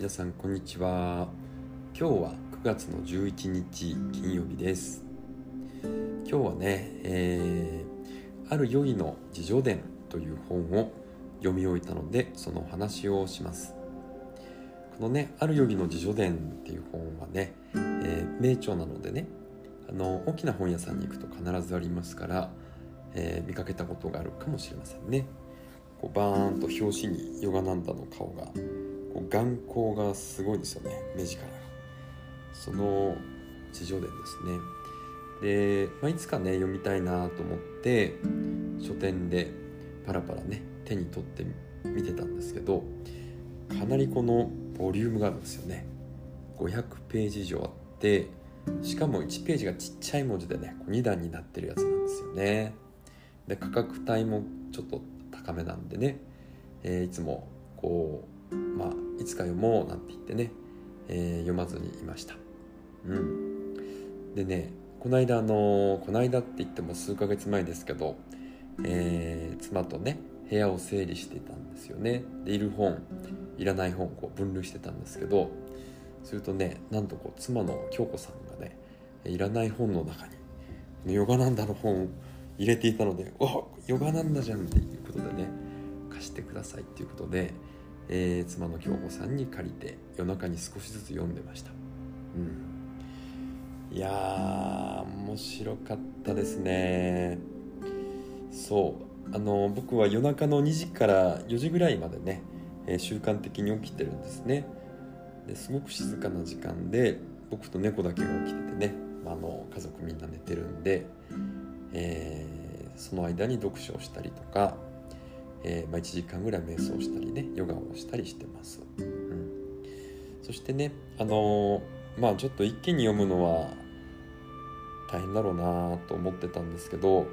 皆さんこんにちは。今日は9月の11日金曜日です。今日はね、えー、あるヨギの自叙伝という本を読み終えたのでその話をします。このねあるヨギの自叙伝っていう本はね、えー、名著なのでねあの大きな本屋さんに行くと必ずありますから、えー、見かけたことがあるかもしれませんね。こうバーンと表紙にヨガナンダの顔がこう眼光がすごいですよね目力が。その自叙伝ですね。で、まあ、いつかね読みたいなと思って書店でパラパラね手に取って見てたんですけどかなりこのボリュームがあるんですよね。500ページ以上あってしかも1ページがちっちゃい文字でね2段になってるやつなんですよね。で価格帯もちょっと高めなんでね、えー、いつもこうまあいつか読もうなんて言ってね、えー、読まずにいました。うん。でねこの間あのこの間って言っても数ヶ月前ですけど、えー、妻とね部屋を整理してたんですよね。でいる本いらない本こう分類してたんですけどするとねなんとこう妻の京子さんがねいらない本の中にヨガナンダの本を入れていたので「おヨガナンダじゃん」っていうことでね貸してくださいっていうことで、えー、妻の京子さんに借りて夜中に少しずつ読んでました。うん、いやー面白かったですね。そう。あの僕は夜中の2時から4時ぐらいまでね、えー、習慣的に起きてるんですね。ですごく静かな時間で僕と猫だけが起きててね、まあ、の家族みんな寝てるんで、えー、その間に読書をしたりとか、えー、まあ、1時間ぐらい瞑想したりねヨガをしたりしてます、うん、そしてねあのまあちょっと一気に読むのは大変だろうなと思ってたんですけど、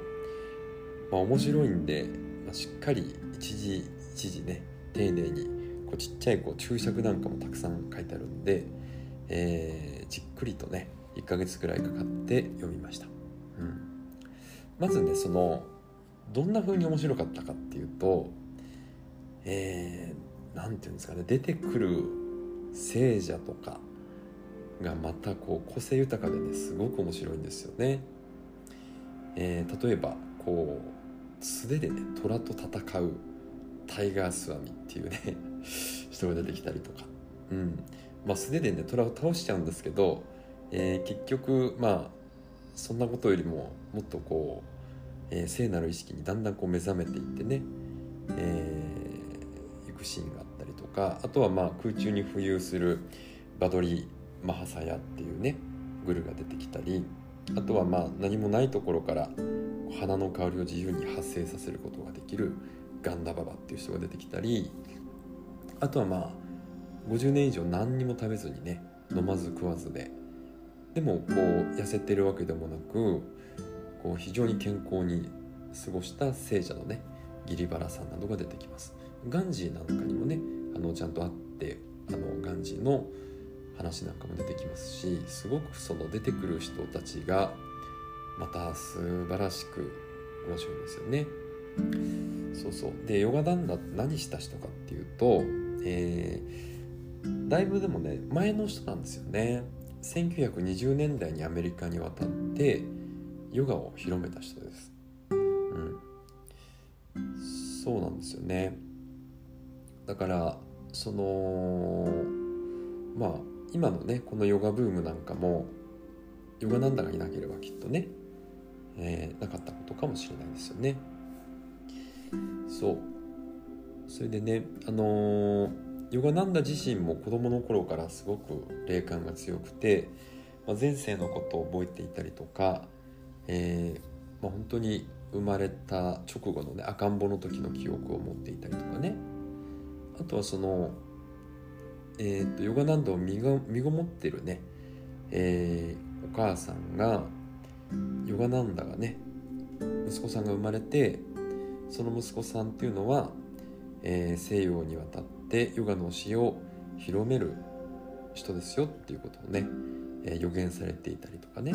まあ、面白いんで、まあ、しっかり一時一時ね丁寧にこうちっちゃいこう注釈なんかもたくさん書いてあるんで、えー、じっくりとね1ヶ月くらいかかって読みました、うん、まずねそのどんな風に面白かったかっていうとえー、ていうんですかね出てくる聖者とかがまたこう個性豊かでねすごく面白いんですよね。えー、例えばこう素手でね虎と戦うタイガースワミっていうね 人が出てきたりとか、うんまあ、素手でね虎を倒しちゃうんですけど、えー、結局まあそんなことよりももっとこう、えー、聖なる意識にだんだんこう目覚めていってね、えー、行くシーンがあったりとかあとはまあ空中に浮遊するバドリマハサヤっていうねグルが出てきたりあとはまあ何もないところから花の香りを自由に発生させることができるガンダババっていう人が出てきたりあとはまあ50年以上何にも食べずにね飲まず食わずででもこう痩せてるわけでもなくこう非常に健康に過ごした聖者のねギリバラさんなどが出てきますガンジーなんかにもねあのちゃんとあってあのガンジーの話なんかも出てきますしすごくその出てくる人たちがまた素晴らしく面白いんですよね。そうそうでヨガダンダって何した人かっていうと、えー、だいぶでもね前の人なんですよね。1920年代にアメリカに渡ってヨガを広めた人です。うん、そうなんですよね。だからそのまあ今のねこのヨガブームなんかもヨガなんだがいなければきっとね、えー、なかったことかもしれないですよね。そうそれでねあのー、ヨガナンダ自身も子供の頃からすごく霊感が強くて、まあ、前世のことを覚えていたりとか、えーまあ、本当に生まれた直後のね赤ん坊の時の記憶を持っていたりとかね。あとはそのえーと、ヨガナンダを身ご身ごもってるね、えー、お母さんがヨガナンダがね息子さんが生まれてその息子さんっていうのは、えー、西洋に渡ってヨガの教えを広める人ですよっていうことをね、えー、予言されていたりとかね、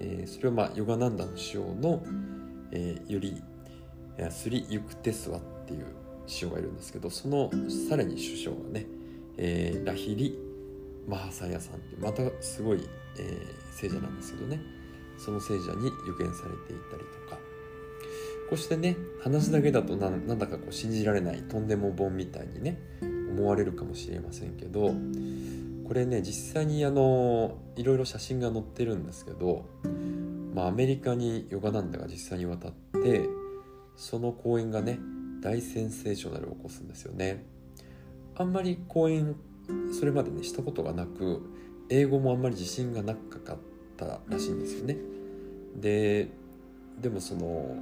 えー、それをまあヨガナンダの師匠の、えー、よりスリ・ユクテスワっていう師匠がいるんですけどそのさらに首相がねえー、ラヒリ・マハサヤさんってまたすごい、えー、聖者なんですけどねその聖者に予言されていたりとかこうしてね話だけだとなんだかこう信じられないとんでも本みたいにね思われるかもしれませんけどこれね実際にあのいろいろ写真が載ってるんですけど、まあ、アメリカにヨガナンダが実際に渡ってその講演がね大センセーショナルを起こすんですよね。あんまり講演それまでねしたことがなく英語もあんまり自信がなかったらしいんですよね。ででもその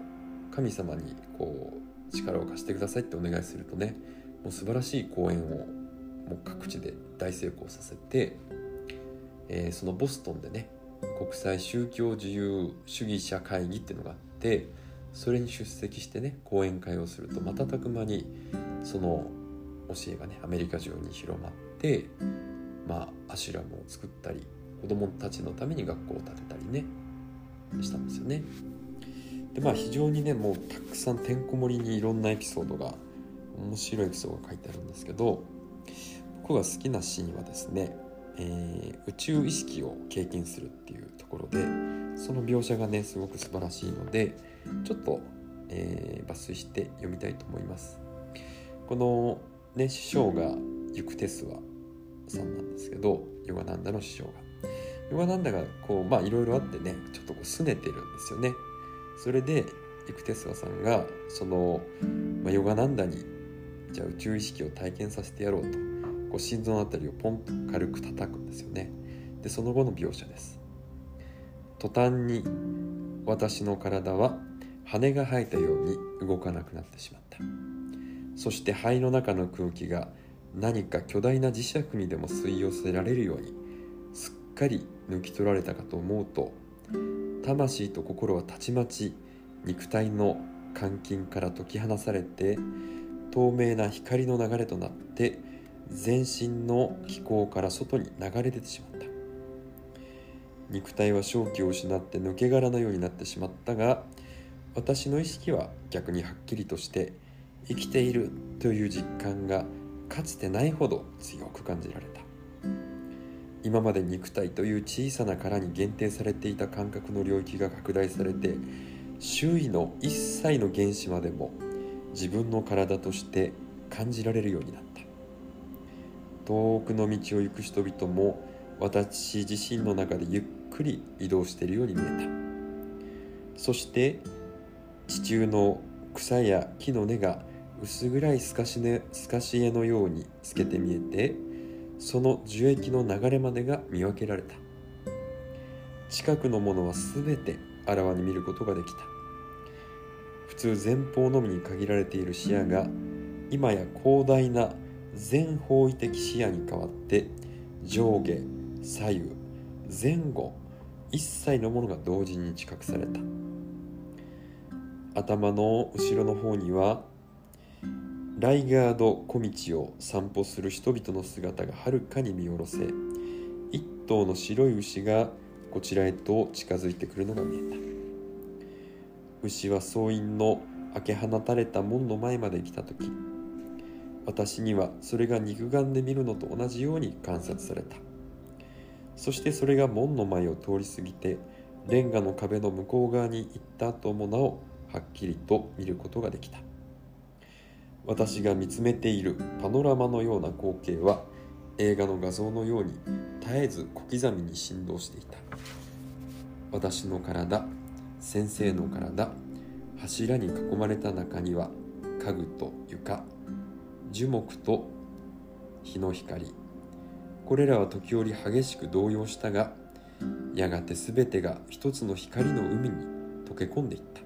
神様にこう力を貸してくださいってお願いするとねもう素晴らしい講演をもう各地で大成功させて、えー、そのボストンでね国際宗教自由主義者会議っていうのがあってそれに出席してね講演会をすると瞬く間にその教えがねアメリカ中に広まってまあアシュラムを作ったり子供たちのために学校を建てたりねしたんですよね。でまあ非常にねもうたくさんてんこ盛りにいろんなエピソードが面白いエピソードが書いてあるんですけど僕が好きなシーンはですね、えー、宇宙意識を経験するっていうところでその描写がねすごく素晴らしいのでちょっと、えー、抜粋して読みたいと思います。このね師匠がユクテスワさんなんですけどヨガナンダの師匠が。ヨガナンダがこうまあいろいろあってねちょっとこう拗ねてるんですよね。それでユクテスワさんがその、まあ、ヨガナンダにじゃあ宇宙意識を体験させてやろうと。こう心臓のあたりをポンと軽く叩くんですよね。でその後の描写です。途端に私の体は羽が生えたように動かなくなってしまった。そして肺の中の空気が何か巨大な磁石にでも吸い寄せられるようにすっかり抜き取られたかと思うと魂と心はたちまち肉体の監禁から解き放されて透明な光の流れとなって全身の気候から外に流れ出てしまった。肉体は正気を失って抜け殻のようになってしまったが私の意識は逆にはっきりとして生きているという実感がかつてないほど強く感じられた。今まで肉体という小さな殻に限定されていた感覚の領域が拡大されて周囲の一切の原子までも自分の体として感じられるようになった。遠くの道を行く人々も私自身の中でゆっくり移動しているように見えた。そして地中の草や木の根が薄暗い透かし,、ね、透かし絵のように透けて見えてその樹液の流れまでが見分けられた。近くのものは全てあらわに見ることができた。普通前方のみに限られている視野が今や広大な全方位的視野に変わって上下左右前後一切のものが同時に知覚された。頭の後ろの方にはライガード小道を散歩する人々の姿がはるかに見下ろせ一頭の白い牛がこちらへと近づいてくるのが見えた。牛は総員の開け放たれた門の前まで来た時私にはそれが肉眼で見るのと同じように観察された。そしてそれが門の前を通り過ぎてレンガの壁の向こう側に行った後もなおはっきりと見ることができた。私が見つめているパノラマのような光景は映画の画像のように絶えず小刻みに振動していた。私の体先生の体柱に囲まれた中には家具と床樹木と日の光。これらは時折激しく動揺したがやがて全てが一つの光の海に溶け込んでいった。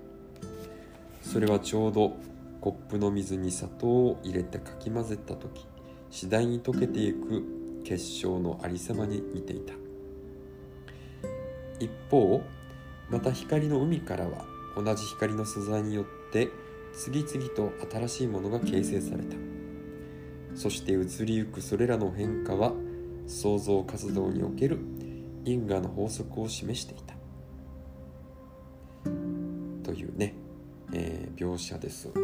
それはちょうどコップの水に砂糖を入れてかき混ぜた時次第に溶けていく結晶のありさまに似ていた。一方また光の海からは同じ光の素材によって次々と新しいものが形成された。そして移りゆくそれらの変化は創造活動における因果の法則を示していた。というね、えー、描写です。う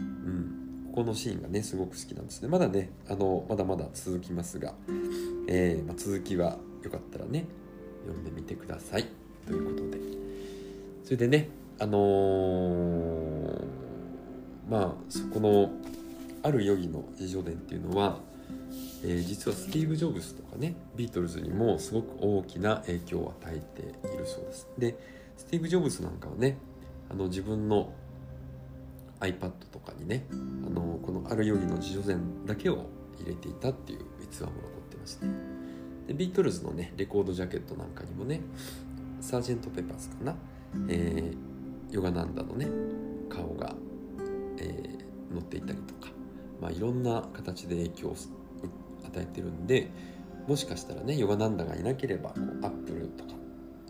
ん、ここのシーンがねすごく好きなんですね。まだねあのまだまだ続きますが、えー、まあ、続きはよかったらね読んでみてください。ということで。それでねあのー、まあそこのある余儀の自叙伝っていうのは、えー、実はスティーブ・ジョブズとかねビートルズにもすごく大きな影響を与えているそうです。でスティーブ・ジョブズなんかはねあの自分の iPad とかにねあのこのある余儀の自叙伝だけを入れていたっていう逸話も残ってまして。でビートルズのねレコードジャケットなんかにもねサージェント・ペパーズかな、えー、ヨガナンダのね顔が、えー、載っていたりとか、まあ、いろんな形で影響を与えてるんでもしかしたらねヨガナンダがいなければこう Apple とか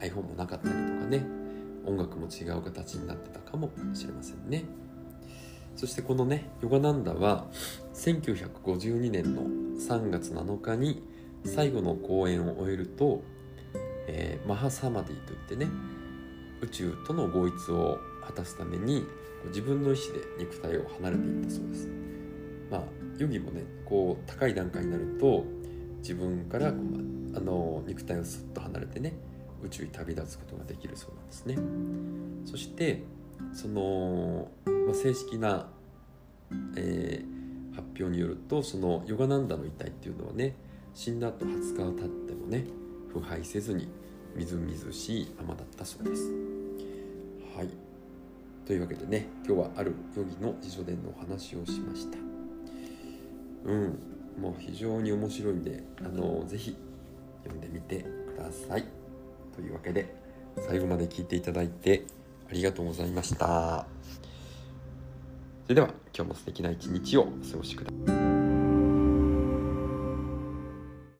iPhone もなかったりとかね音楽も違う形になってたかもしれませんね。そしてこのねヨガナンダは1952年の3月7日に最後の公演を終えると、えー、マハサマディといってね宇宙との合一を果たすために自分の意思で肉体を離れていったそうです。まあヨギもねこう高い段階になると自分からあの肉体をすっと離れてね宇宙に旅立つことができるそうなんですねそしてその、まあ、正式な、えー、発表によるとそのヨガナンダの遺体っていうのはね死んだ後20日が経ってもね腐敗せずにみずみずしいままだったそうです。はいというわけでね今日はあるヨギの自叙伝のお話をしました。うんもう非常に面白いんであのぜひ読んでみてください。というわけで最後まで聞いていただいてありがとうございました。それでは今日も素敵な一日をお過ごしください。